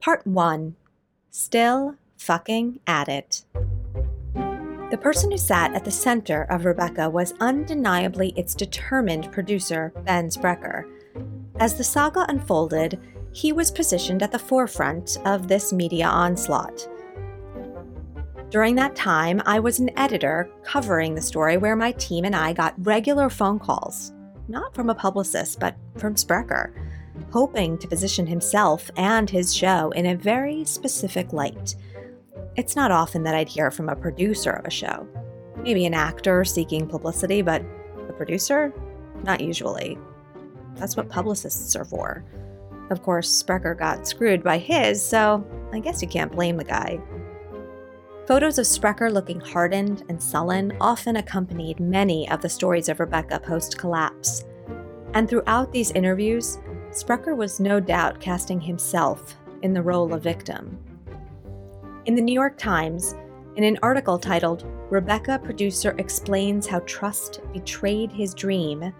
Part 1 Still Fucking At It. The person who sat at the center of Rebecca was undeniably its determined producer, Ben Sprecher. As the saga unfolded, he was positioned at the forefront of this media onslaught. During that time, I was an editor covering the story where my team and I got regular phone calls, not from a publicist, but from Sprecher, hoping to position himself and his show in a very specific light. It's not often that I'd hear from a producer of a show. Maybe an actor seeking publicity, but a producer? Not usually. That's what publicists are for. Of course, Sprecher got screwed by his, so I guess you can't blame the guy. Photos of Sprecher looking hardened and sullen often accompanied many of the stories of Rebecca post collapse. And throughout these interviews, Sprecher was no doubt casting himself in the role of victim. In the New York Times, in an article titled Rebecca Producer Explains How Trust Betrayed His Dream,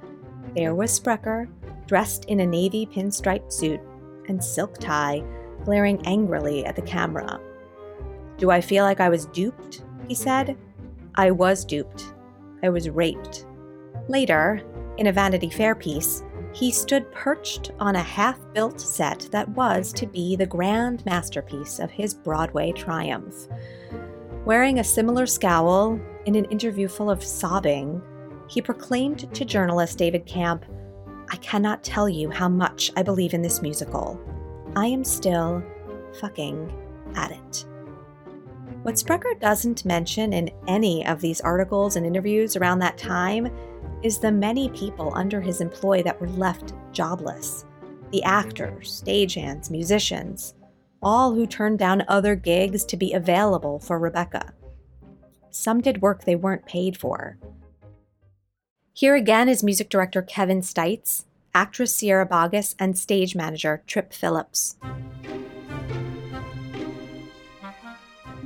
there was Sprecher, dressed in a navy pinstripe suit and silk tie, glaring angrily at the camera. Do I feel like I was duped? He said. I was duped. I was raped. Later, in a Vanity Fair piece, he stood perched on a half built set that was to be the grand masterpiece of his Broadway triumph. Wearing a similar scowl, in an interview full of sobbing, he proclaimed to journalist David Kamp, I cannot tell you how much I believe in this musical. I am still fucking at it. What Sprecher doesn't mention in any of these articles and interviews around that time is the many people under his employ that were left jobless the actors, stagehands, musicians, all who turned down other gigs to be available for Rebecca. Some did work they weren't paid for. Here again is music director Kevin Stites, actress Sierra Boggess, and stage manager Trip Phillips.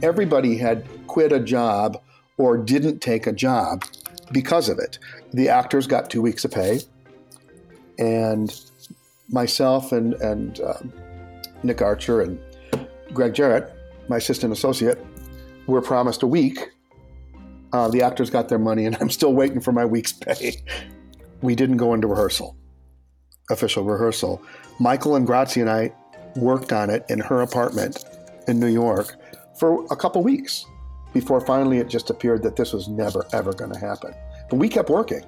Everybody had quit a job or didn't take a job because of it. The actors got two weeks of pay, and myself and and um, Nick Archer and Greg Jarrett, my assistant associate, were promised a week. Uh, the actors got their money, and I'm still waiting for my week's pay. We didn't go into rehearsal, official rehearsal. Michael and Grazie and I worked on it in her apartment in New York for a couple weeks before finally it just appeared that this was never, ever going to happen. But we kept working.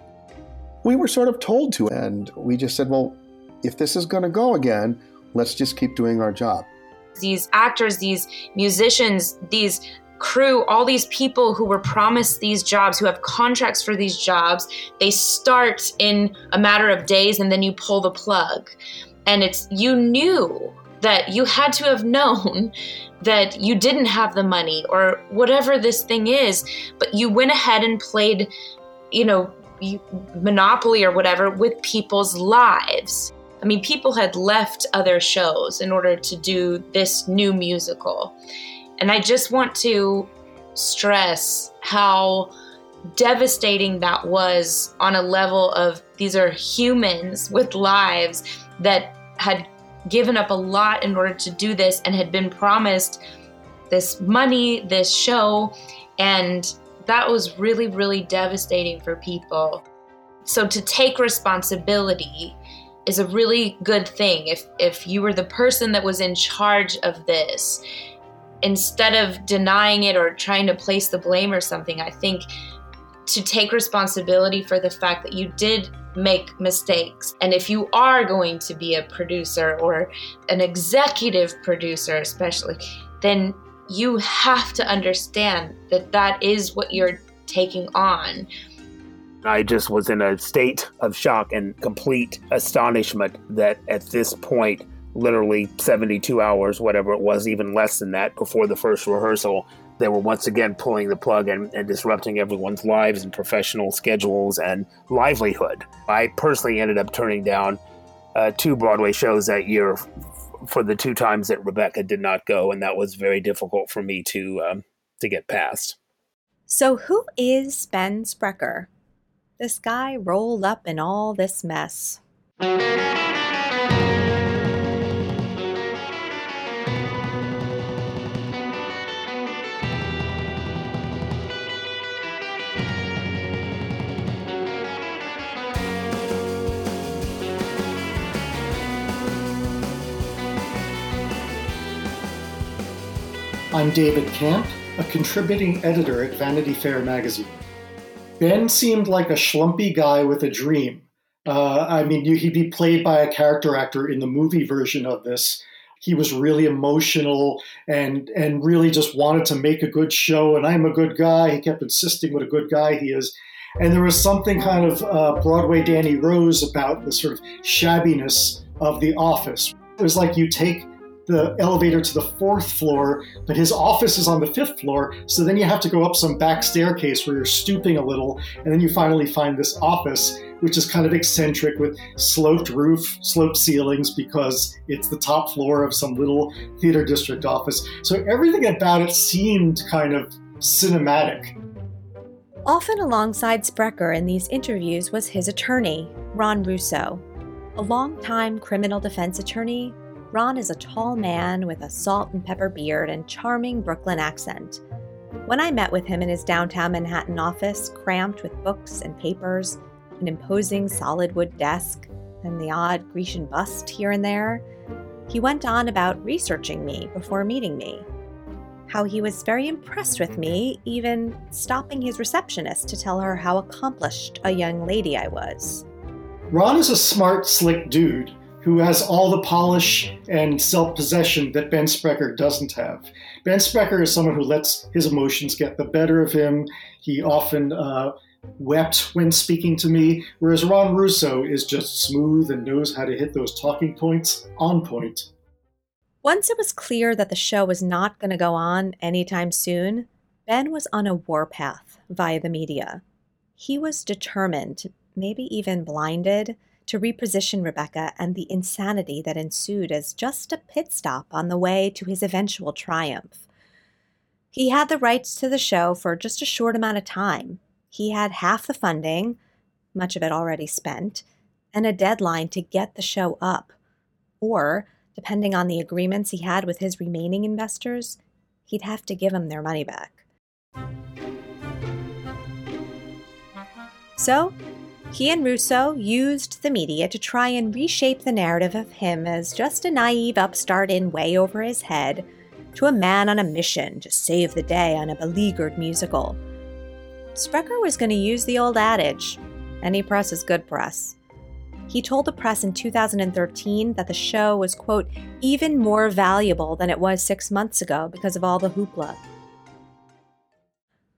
We were sort of told to, and we just said, well, if this is going to go again, let's just keep doing our job. These actors, these musicians, these crew, all these people who were promised these jobs, who have contracts for these jobs, they start in a matter of days and then you pull the plug. And it's, you knew that you had to have known that you didn't have the money or whatever this thing is, but you went ahead and played, you know, Monopoly or whatever with people's lives. I mean, people had left other shows in order to do this new musical. And I just want to stress how devastating that was on a level of these are humans with lives that had given up a lot in order to do this and had been promised this money, this show, and that was really, really devastating for people. So to take responsibility is a really good thing. If if you were the person that was in charge of this, instead of denying it or trying to place the blame or something, I think to take responsibility for the fact that you did make mistakes. And if you are going to be a producer or an executive producer, especially, then you have to understand that that is what you're taking on. I just was in a state of shock and complete astonishment that at this point, literally 72 hours, whatever it was, even less than that before the first rehearsal, they were once again pulling the plug and, and, disrupting everyone's lives and professional schedules and livelihood. I personally ended up turning down uh, two Broadway shows that year f- for the two times that Rebecca did not go, and that was very difficult for me to um, to get past. So, who is Ben Sprecher? This guy rolled up in all this mess. I'm David Kamp, a contributing editor at Vanity Fair magazine. Ben seemed like a schlumpy guy with a dream. Uh, I mean, he'd be played by a character actor in the movie version of this. He was really emotional and and really just wanted to make a good show. And I'm a good guy. He kept insisting what a good guy he is. And there was something kind of uh, Broadway Danny Rose about the sort of shabbiness of the office. It was like you take the elevator to the fourth floor, but his office is on the fifth floor. So then you have to go up some back staircase where you're stooping a little, and then you finally find this office, which is kind of eccentric with sloped roof, sloped ceilings, because it's the top floor of some little theater district office. So everything about it seemed kind of cinematic. Often alongside Sprecher in these interviews was his attorney, Ron Russo, a longtime criminal defense attorney Ron is a tall man with a salt and pepper beard and charming Brooklyn accent. When I met with him in his downtown Manhattan office, cramped with books and papers, an imposing solid wood desk, and the odd Grecian bust here and there, he went on about researching me before meeting me. How he was very impressed with me, even stopping his receptionist to tell her how accomplished a young lady I was. Ron is a smart, slick dude who has all the polish and self possession that Ben Sprecher doesn't have. Ben Sprecher is someone who lets his emotions get the better of him. He often uh, wept when speaking to me, whereas Ron Russo is just smooth and knows how to hit those talking points on point. Once it was clear that the show was not going to go on anytime soon, Ben was on a warpath via the media. He was determined, maybe even blinded, to reposition Rebecca and the insanity that ensued as just a pit stop on the way to his eventual triumph. He had the rights to the show for just a short amount of time. He had half the funding, much of it already spent, and a deadline to get the show up. Or, depending on the agreements he had with his remaining investors, he'd have to give them their money back. So, he and Russo used the media to try and reshape the narrative of him as just a naive upstart in way over his head to a man on a mission to save the day on a beleaguered musical. Sprecher was going to use the old adage any press is good press. He told the press in 2013 that the show was, quote, even more valuable than it was six months ago because of all the hoopla.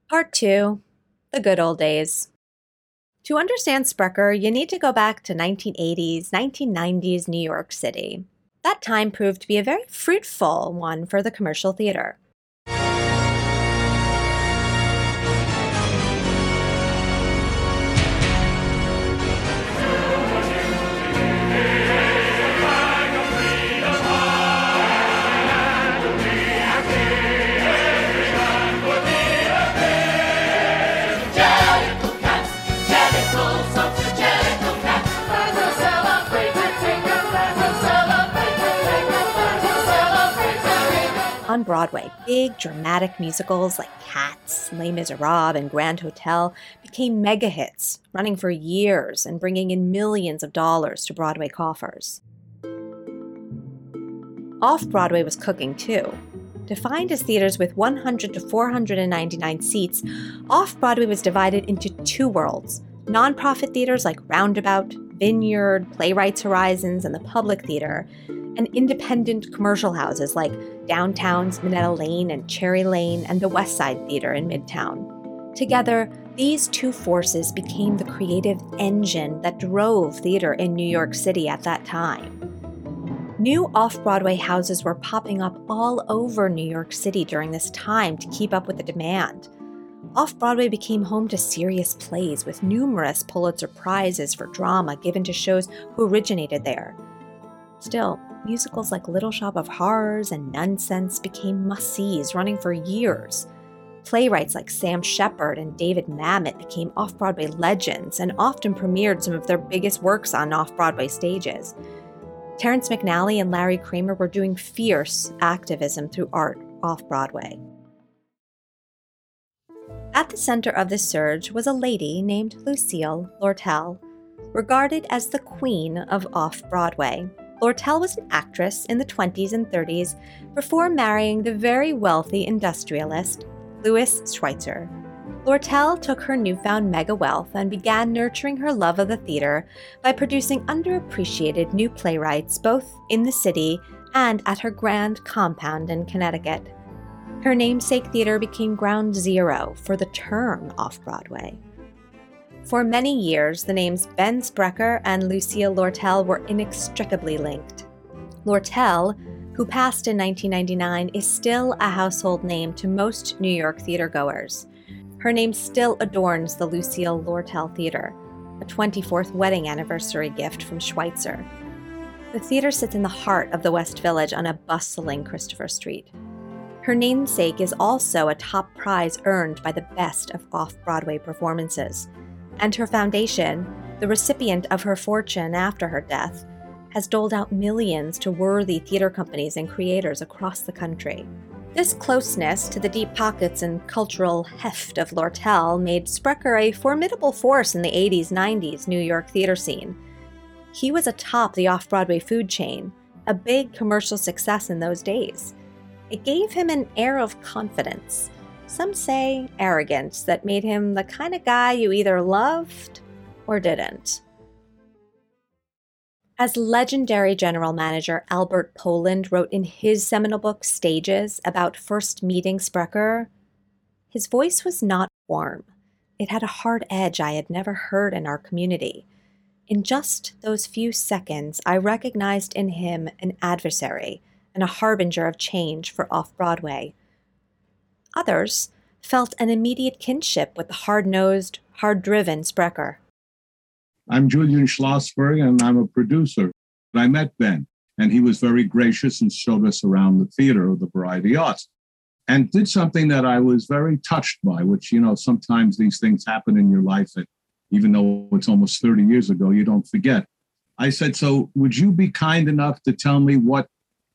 Part 2 The Good Old Days. To understand Sprecher, you need to go back to 1980s, 1990s New York City. That time proved to be a very fruitful one for the commercial theater. On Broadway, big dramatic musicals like Cats, Les Miserables, and Grand Hotel became mega hits, running for years and bringing in millions of dollars to Broadway coffers. Off Broadway was cooking too. Defined as theaters with 100 to 499 seats, Off Broadway was divided into two worlds nonprofit theaters like Roundabout, Vineyard, Playwrights Horizons, and the Public Theater, and independent commercial houses like Downtown's Minetta Lane and Cherry Lane and the West Side Theater in Midtown. Together, these two forces became the creative engine that drove theater in New York City at that time. New off Broadway houses were popping up all over New York City during this time to keep up with the demand. Off Broadway became home to serious plays with numerous Pulitzer Prizes for drama given to shows who originated there. Still, musicals like Little Shop of Horrors and Nunsense became must sees, running for years. Playwrights like Sam Shepard and David Mamet became off Broadway legends and often premiered some of their biggest works on off Broadway stages. Terrence McNally and Larry Kramer were doing fierce activism through art off Broadway. At the center of this surge was a lady named Lucille Lortel, regarded as the queen of off Broadway. Lortel was an actress in the 20s and 30s before marrying the very wealthy industrialist Louis Schweitzer. Lortel took her newfound mega wealth and began nurturing her love of the theater by producing underappreciated new playwrights both in the city and at her grand compound in Connecticut. Her namesake theater became ground zero for the turn off Broadway. For many years, the names Ben Sprecher and Lucille Lortel were inextricably linked. Lortel, who passed in 1999, is still a household name to most New York theatergoers. Her name still adorns the Lucille Lortel Theater, a 24th wedding anniversary gift from Schweitzer. The theater sits in the heart of the West Village on a bustling Christopher Street. Her namesake is also a top prize earned by the best of off Broadway performances and her foundation, the recipient of her fortune after her death, has doled out millions to worthy theater companies and creators across the country. This closeness to the deep pockets and cultural heft of Lortel made Sprecher a formidable force in the 80s 90s New York theater scene. He was atop the off Broadway food chain, a big commercial success in those days. It gave him an air of confidence some say arrogance, that made him the kind of guy you either loved or didn't. As legendary general manager Albert Poland wrote in his seminal book Stages about first meeting Sprecher, his voice was not warm. It had a hard edge I had never heard in our community. In just those few seconds, I recognized in him an adversary and a harbinger of change for off Broadway Others felt an immediate kinship with the hard nosed, hard driven Sprecher. I'm Julian Schlossberg, and I'm a producer. I met Ben, and he was very gracious and showed us around the theater of the Variety Arts and did something that I was very touched by, which, you know, sometimes these things happen in your life that even though it's almost 30 years ago, you don't forget. I said, So would you be kind enough to tell me what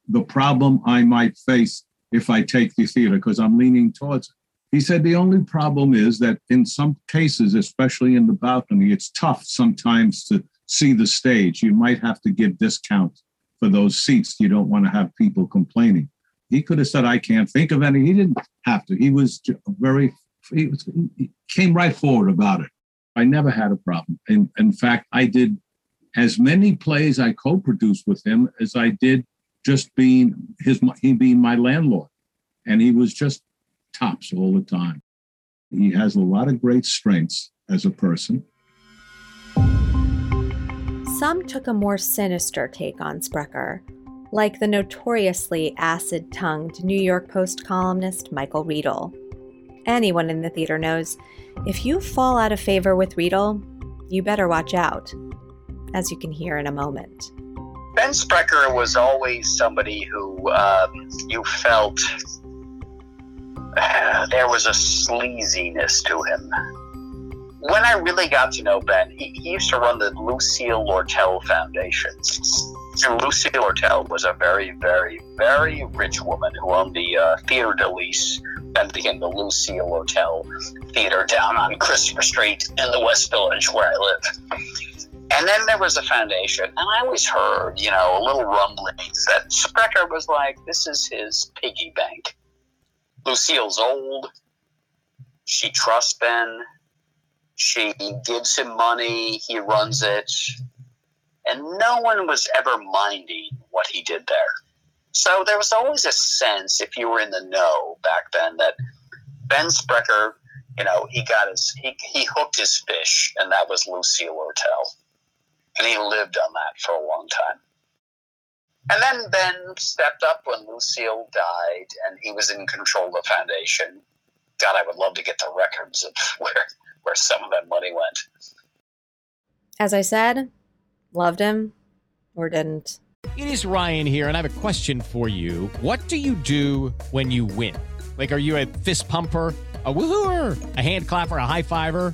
the problem I might face if I take the theater because I'm leaning towards it. He said the only problem is that in some cases, especially in the balcony, it's tough sometimes to see the stage. You might have to give discounts for those seats. You don't want to have people complaining. He could have said, I can't think of any. He didn't have to. He was very, he, was, he came right forward about it. I never had a problem. In, in fact, I did as many plays I co produced with him as I did just being his he being my landlord. And he was just tops all the time. He has a lot of great strengths as a person. Some took a more sinister take on sprecher like the notoriously acid-tongued new york post columnist michael riedel. Anyone in the theater knows if you fall out of favor with riedel you better watch out as you can hear in a moment Ben Sprecher was always somebody who um, you felt uh, there was a sleaziness to him. When I really got to know Ben, he, he used to run the Lucille Lortel Foundation. And Lucille Lortel was a very, very, very rich woman who owned the uh, Theater de Lys, then the Lucille Lortel Theater down on Christopher Street in the West Village where I live. And then there was a foundation, and I always heard, you know, a little rumblings that Sprecher was like, this is his piggy bank. Lucille's old. She trusts Ben. She gives him money. He runs it. And no one was ever minding what he did there. So there was always a sense, if you were in the know back then, that Ben Sprecher, you know, he got his, he, he hooked his fish, and that was Lucille Lortel. And he lived on that for a long time. And then Ben stepped up when Lucille died, and he was in control of the foundation. God, I would love to get the records of where where some of that money went. As I said, loved him or didn't. It is Ryan here, and I have a question for you. What do you do when you win? Like, are you a fist pumper? A woohooer, a hand clapper, a high fiver.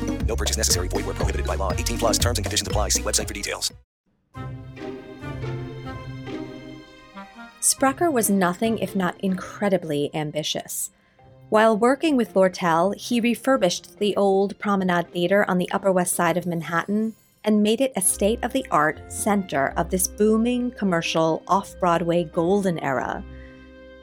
No purchase necessary. Void were prohibited by law. 18 plus terms and conditions apply. See website for details. Sprecher was nothing if not incredibly ambitious. While working with Lortel, he refurbished the old Promenade Theater on the Upper West Side of Manhattan and made it a state of the art center of this booming commercial off Broadway golden era.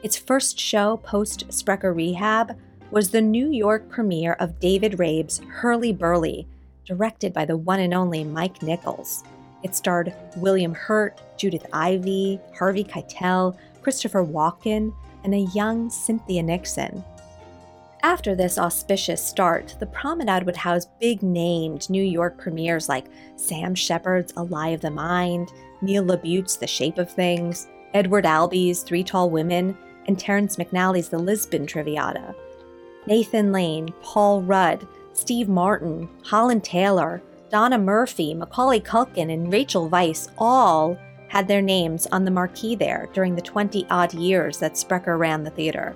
Its first show post Sprecher rehab was the New York premiere of David Rabe's Hurly Burly, directed by the one and only Mike Nichols. It starred William Hurt, Judith Ivey, Harvey Keitel, Christopher Walken, and a young Cynthia Nixon. After this auspicious start, the promenade would house big named New York premieres like Sam Shepard's A Lie of the Mind, Neil LaBute's The Shape of Things, Edward Albee's Three Tall Women, and Terrence McNally's The Lisbon Traviata. Nathan Lane, Paul Rudd, Steve Martin, Holland Taylor, Donna Murphy, Macaulay Culkin, and Rachel Weisz all had their names on the marquee there during the 20 odd years that Sprecher ran the theater.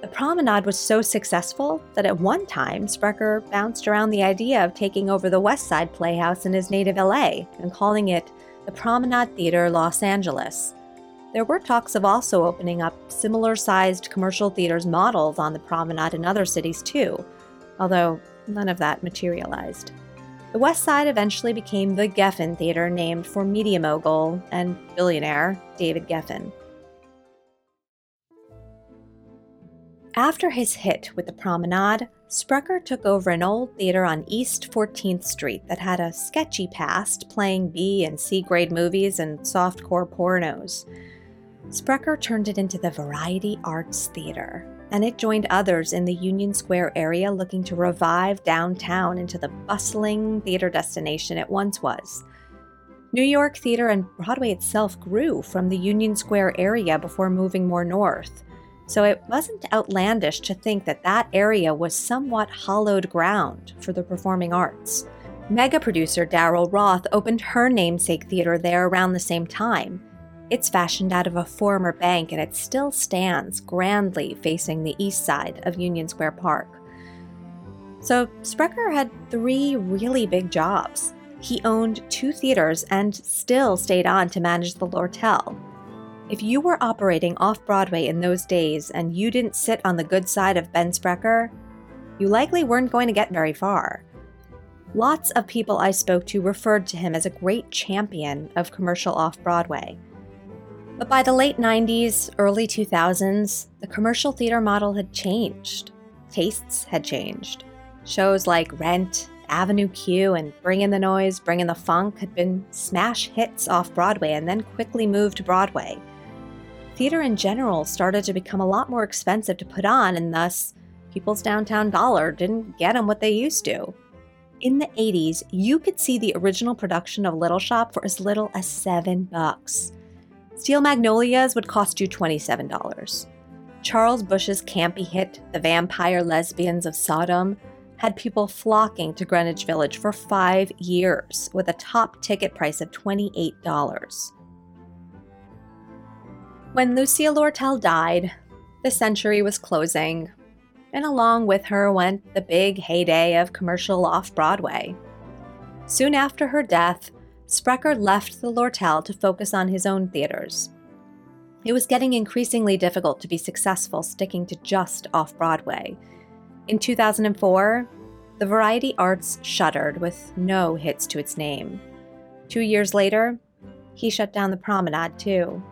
The promenade was so successful that at one time Sprecher bounced around the idea of taking over the West Side Playhouse in his native LA and calling it the Promenade Theater Los Angeles. There were talks of also opening up similar sized commercial theaters modeled on the promenade in other cities too, although none of that materialized. The West Side eventually became the Geffen Theater, named for media mogul and billionaire David Geffen. After his hit with the promenade, Sprecher took over an old theater on East 14th Street that had a sketchy past, playing B and C grade movies and softcore pornos. Sprecher turned it into the Variety Arts Theater, and it joined others in the Union Square area looking to revive downtown into the bustling theater destination it once was. New York theater and Broadway itself grew from the Union Square area before moving more north, so it wasn't outlandish to think that that area was somewhat hollowed ground for the performing arts. Mega producer Daryl Roth opened her namesake theater there around the same time. It's fashioned out of a former bank and it still stands grandly facing the east side of Union Square Park. So Sprecher had three really big jobs. He owned two theaters and still stayed on to manage the Lortel. If you were operating off Broadway in those days and you didn't sit on the good side of Ben Sprecher, you likely weren't going to get very far. Lots of people I spoke to referred to him as a great champion of commercial off Broadway. But by the late 90s, early 2000s, the commercial theater model had changed. Tastes had changed. Shows like Rent Avenue Q and Bring in the Noise, Bring in the Funk had been smash hits off Broadway and then quickly moved to Broadway. Theater in general started to become a lot more expensive to put on, and thus, people's downtown dollar didn't get them what they used to. In the 80s, you could see the original production of Little Shop for as little as 7 bucks. Steel Magnolias would cost you $27. Charles Busch's campy hit, The Vampire Lesbians of Sodom, had people flocking to Greenwich Village for five years with a top ticket price of $28. When Lucille Lortel died, the century was closing, and along with her went the big heyday of commercial off Broadway. Soon after her death, Sprecher left the Lortel to focus on his own theaters. It was getting increasingly difficult to be successful sticking to just off Broadway. In 2004, the Variety Arts shuttered with no hits to its name. Two years later, he shut down the Promenade too.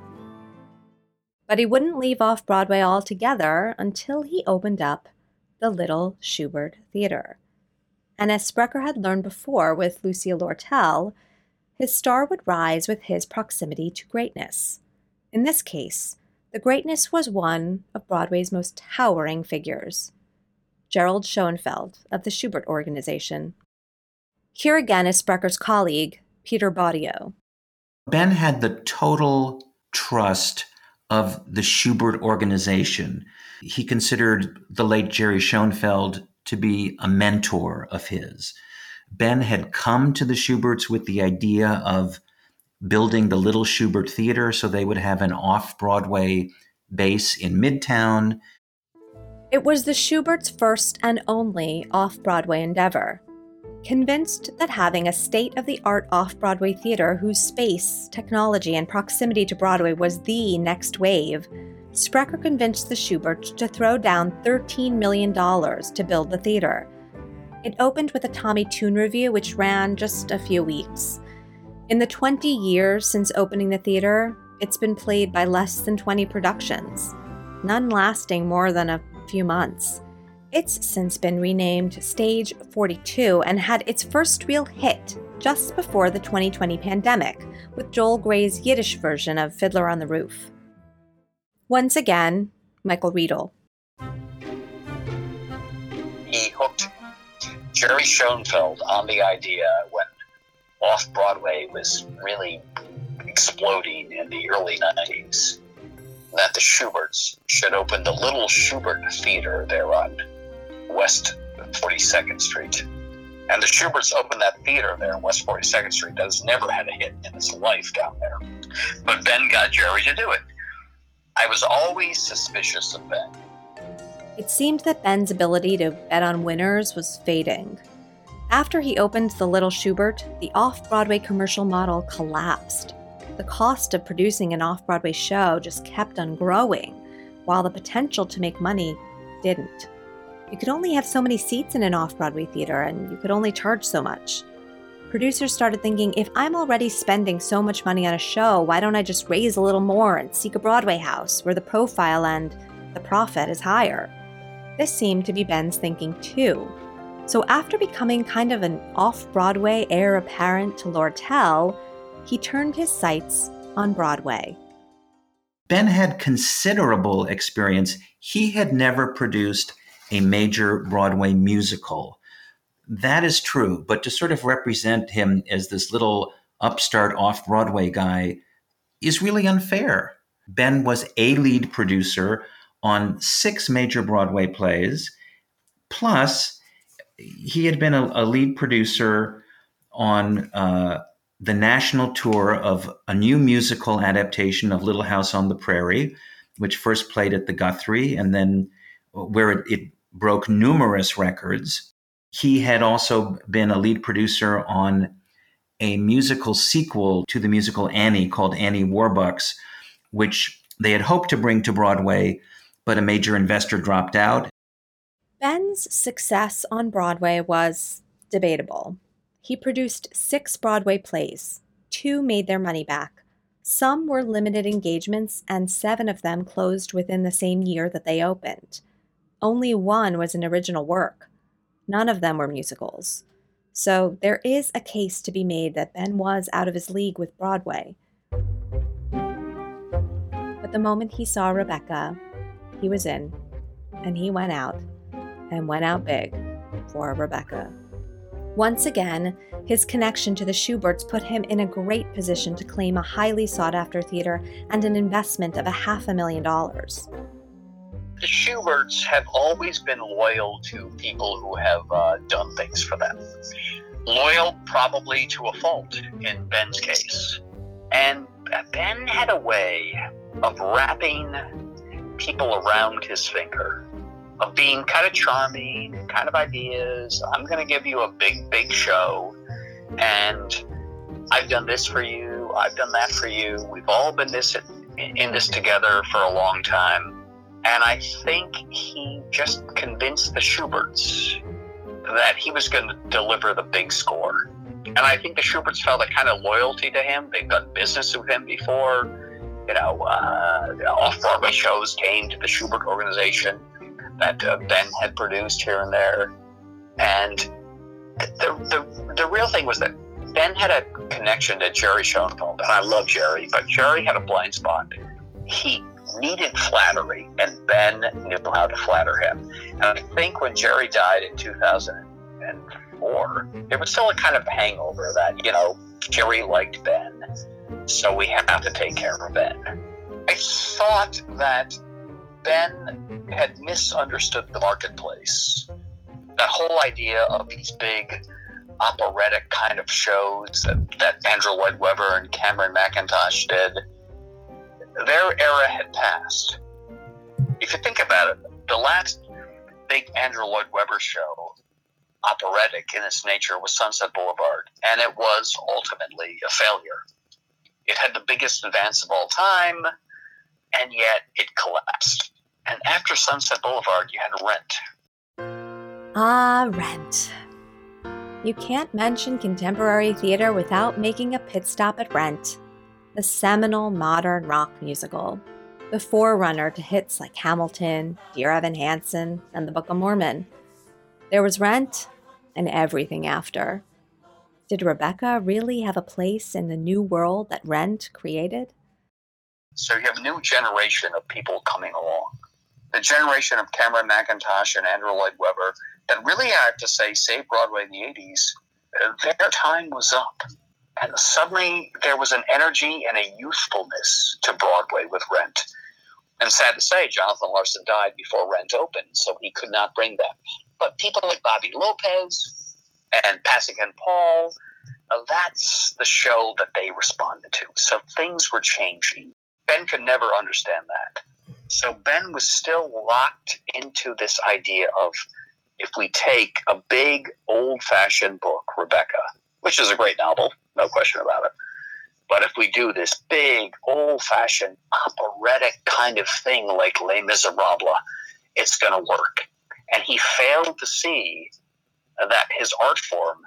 But he wouldn't leave off Broadway altogether until he opened up the Little Shubert Theater. And as Sprecher had learned before with Lucille Lortel, his star would rise with his proximity to greatness. In this case, the greatness was one of Broadway's most towering figures Gerald Schoenfeld of the Shubert Organization. Here again is Sprecher's colleague, Peter Baudio. Ben had the total trust of the Shubert Organization. He considered the late Jerry Schoenfeld to be a mentor of his. Ben had come to the Shuberts with the idea of building the Little Shubert Theater so they would have an off Broadway base in Midtown. It was the Shuberts' first and only off Broadway endeavor. Convinced that having a state of the art off Broadway theater whose space, technology, and proximity to Broadway was the next wave, Sprecher convinced the Shuberts to throw down $13 million to build the theater. It opened with a Tommy Tune revue, which ran just a few weeks. In the 20 years since opening the theater, it's been played by less than 20 productions, none lasting more than a few months. It's since been renamed Stage 42 and had its first real hit just before the 2020 pandemic with Joel Grey's Yiddish version of Fiddler on the Roof. Once again, Michael Riedel. He hooked Jerry Schoenfeld on the idea when off Broadway was really exploding in the early 90s that the Shuberts should open the Little Shubert Theater there on West 42nd Street. And the Shuberts opened that theater there on West 42nd Street that has never had a hit in its life down there. But Ben got Jerry to do it. I was always suspicious of Ben. It seemed that Ben's ability to bet on winners was fading. After he opened the Little Shubert, the off Broadway commercial model collapsed. The cost of producing an off Broadway show just kept on growing, while the potential to make money didn't. You could only have so many seats in an off Broadway theater, and you could only charge so much. Producers started thinking if I'm already spending so much money on a show, why don't I just raise a little more and seek a Broadway house where the profile and the profit is higher? This seemed to be Ben's thinking too. So, after becoming kind of an off Broadway heir apparent to Lortel, he turned his sights on Broadway. Ben had considerable experience. He had never produced a major Broadway musical. That is true, but to sort of represent him as this little upstart off Broadway guy is really unfair. Ben was a lead producer on six major Broadway plays, plus, he had been a, a lead producer on uh, the national tour of a new musical adaptation of Little House on the Prairie, which first played at the Guthrie and then where it, it broke numerous records. He had also been a lead producer on a musical sequel to the musical Annie called Annie Warbucks, which they had hoped to bring to Broadway, but a major investor dropped out Ben's success on Broadway was debatable. He produced six Broadway plays, two made their money back. Some were limited engagements, and seven of them closed within the same year that they opened. Only one was an original work. None of them were musicals. So there is a case to be made that Ben was out of his league with Broadway. But the moment he saw Rebecca, he was in, and he went out, and went out big for Rebecca. Once again, his connection to the Shuberts put him in a great position to claim a highly sought after theater and an investment of a half a million dollars. The Shuberts have always been loyal to people who have uh, done things for them. Loyal, probably to a fault in Ben's case. And Ben had a way of wrapping people around his finger, of being kind of charming, kind of ideas. I'm going to give you a big, big show, and I've done this for you, I've done that for you. We've all been this in this together for a long time and I think he just convinced the Shuberts that he was going to deliver the big score. And I think the Shuberts felt a kind of loyalty to him. They've done business with him before. You know, uh, off Broadway shows came to the Shubert organization that uh, Ben had produced here and there. And the, the, the real thing was that Ben had a connection to Jerry Schoenfeld. And I love Jerry, but Jerry had a blind spot. He needed flattery, and Ben knew how to flatter him. And I think when Jerry died in 2004, there was still a kind of hangover that, you know, Jerry liked Ben, so we have to take care of Ben. I thought that Ben had misunderstood the marketplace. That whole idea of these big operatic kind of shows that, that Andrew Lloyd Webber and Cameron Mackintosh did their era had passed. If you think about it, the last big Andrew Lloyd Webber show, operatic in its nature, was Sunset Boulevard, and it was ultimately a failure. It had the biggest advance of all time, and yet it collapsed. And after Sunset Boulevard, you had Rent. Ah, Rent. You can't mention contemporary theater without making a pit stop at Rent the seminal modern rock musical, the forerunner to hits like Hamilton, Dear Evan Hansen, and the Book of Mormon. There was Rent and everything after. Did Rebecca really have a place in the new world that Rent created? So you have a new generation of people coming along. The generation of Cameron Mackintosh and Andrew Lloyd Webber that really, I have to say, saved Broadway in the 80s. Uh, their time was up. And suddenly there was an energy and a youthfulness to Broadway with Rent. And sad to say, Jonathan Larson died before Rent opened, so he could not bring them. But people like Bobby Lopez and Pasek and Paul, uh, that's the show that they responded to. So things were changing. Ben could never understand that. So Ben was still locked into this idea of if we take a big old fashioned book, Rebecca, which is a great novel, no question about it. But if we do this big, old fashioned, operatic kind of thing like Les Miserables, it's going to work. And he failed to see that his art form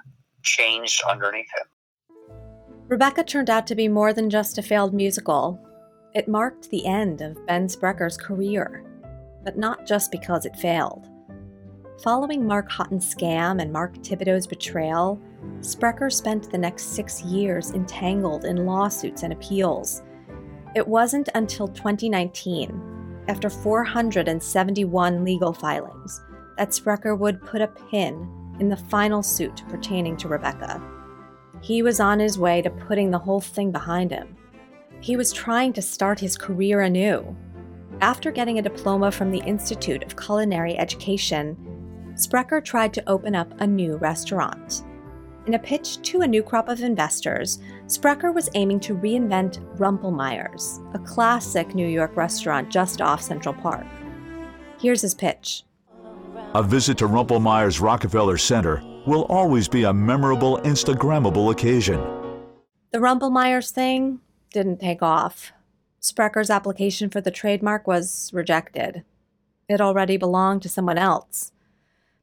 changed underneath him. Rebecca turned out to be more than just a failed musical. It marked the end of Ben Sprecher's career, but not just because it failed. Following Mark Hotton's scam and Mark Thibodeau's betrayal, Sprecher spent the next six years entangled in lawsuits and appeals. It wasn't until 2019, after 471 legal filings, that Sprecher would put a pin in the final suit pertaining to Rebecca. He was on his way to putting the whole thing behind him. He was trying to start his career anew. After getting a diploma from the Institute of Culinary Education, Sprecher tried to open up a new restaurant. In a pitch to a new crop of investors, Sprecher was aiming to reinvent Rumpelmeyer's, a classic New York restaurant just off Central Park. Here's his pitch A visit to Rumpelmeyer's Rockefeller Center will always be a memorable, Instagrammable occasion. The Rumpelmeyer's thing didn't take off. Sprecher's application for the trademark was rejected. It already belonged to someone else.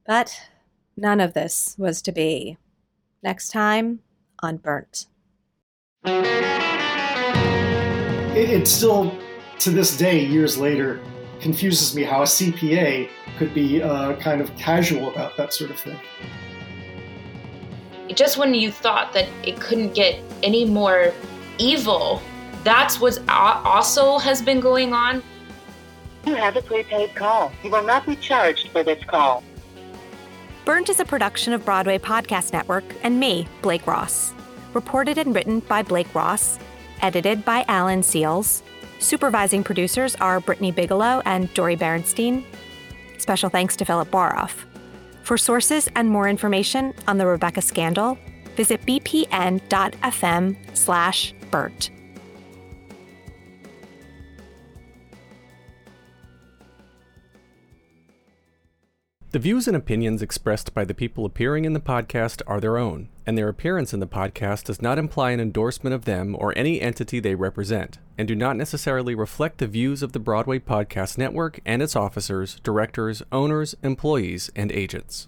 But none of this was to be. Next time on Burnt. It, it still, to this day, years later, confuses me how a CPA could be uh, kind of casual about that sort of thing. just when you thought that it couldn't get any more evil, that's what also has been going on. You have a prepaid call. You will not be charged for this call. Burnt is a production of Broadway Podcast Network and me, Blake Ross. Reported and written by Blake Ross, edited by Alan Seales. Supervising producers are Brittany Bigelow and Dori Berinstein. Special thanks to Philip Baroff. For sources and more information on the Rebecca scandal, visit bpn.fm slash burnt. The views and opinions expressed by the people appearing in the podcast are their own, and their appearance in the podcast does not imply an endorsement of them or any entity they represent, and do not necessarily reflect the views of the Broadway Podcast Network and its officers, directors, owners, employees, and agents.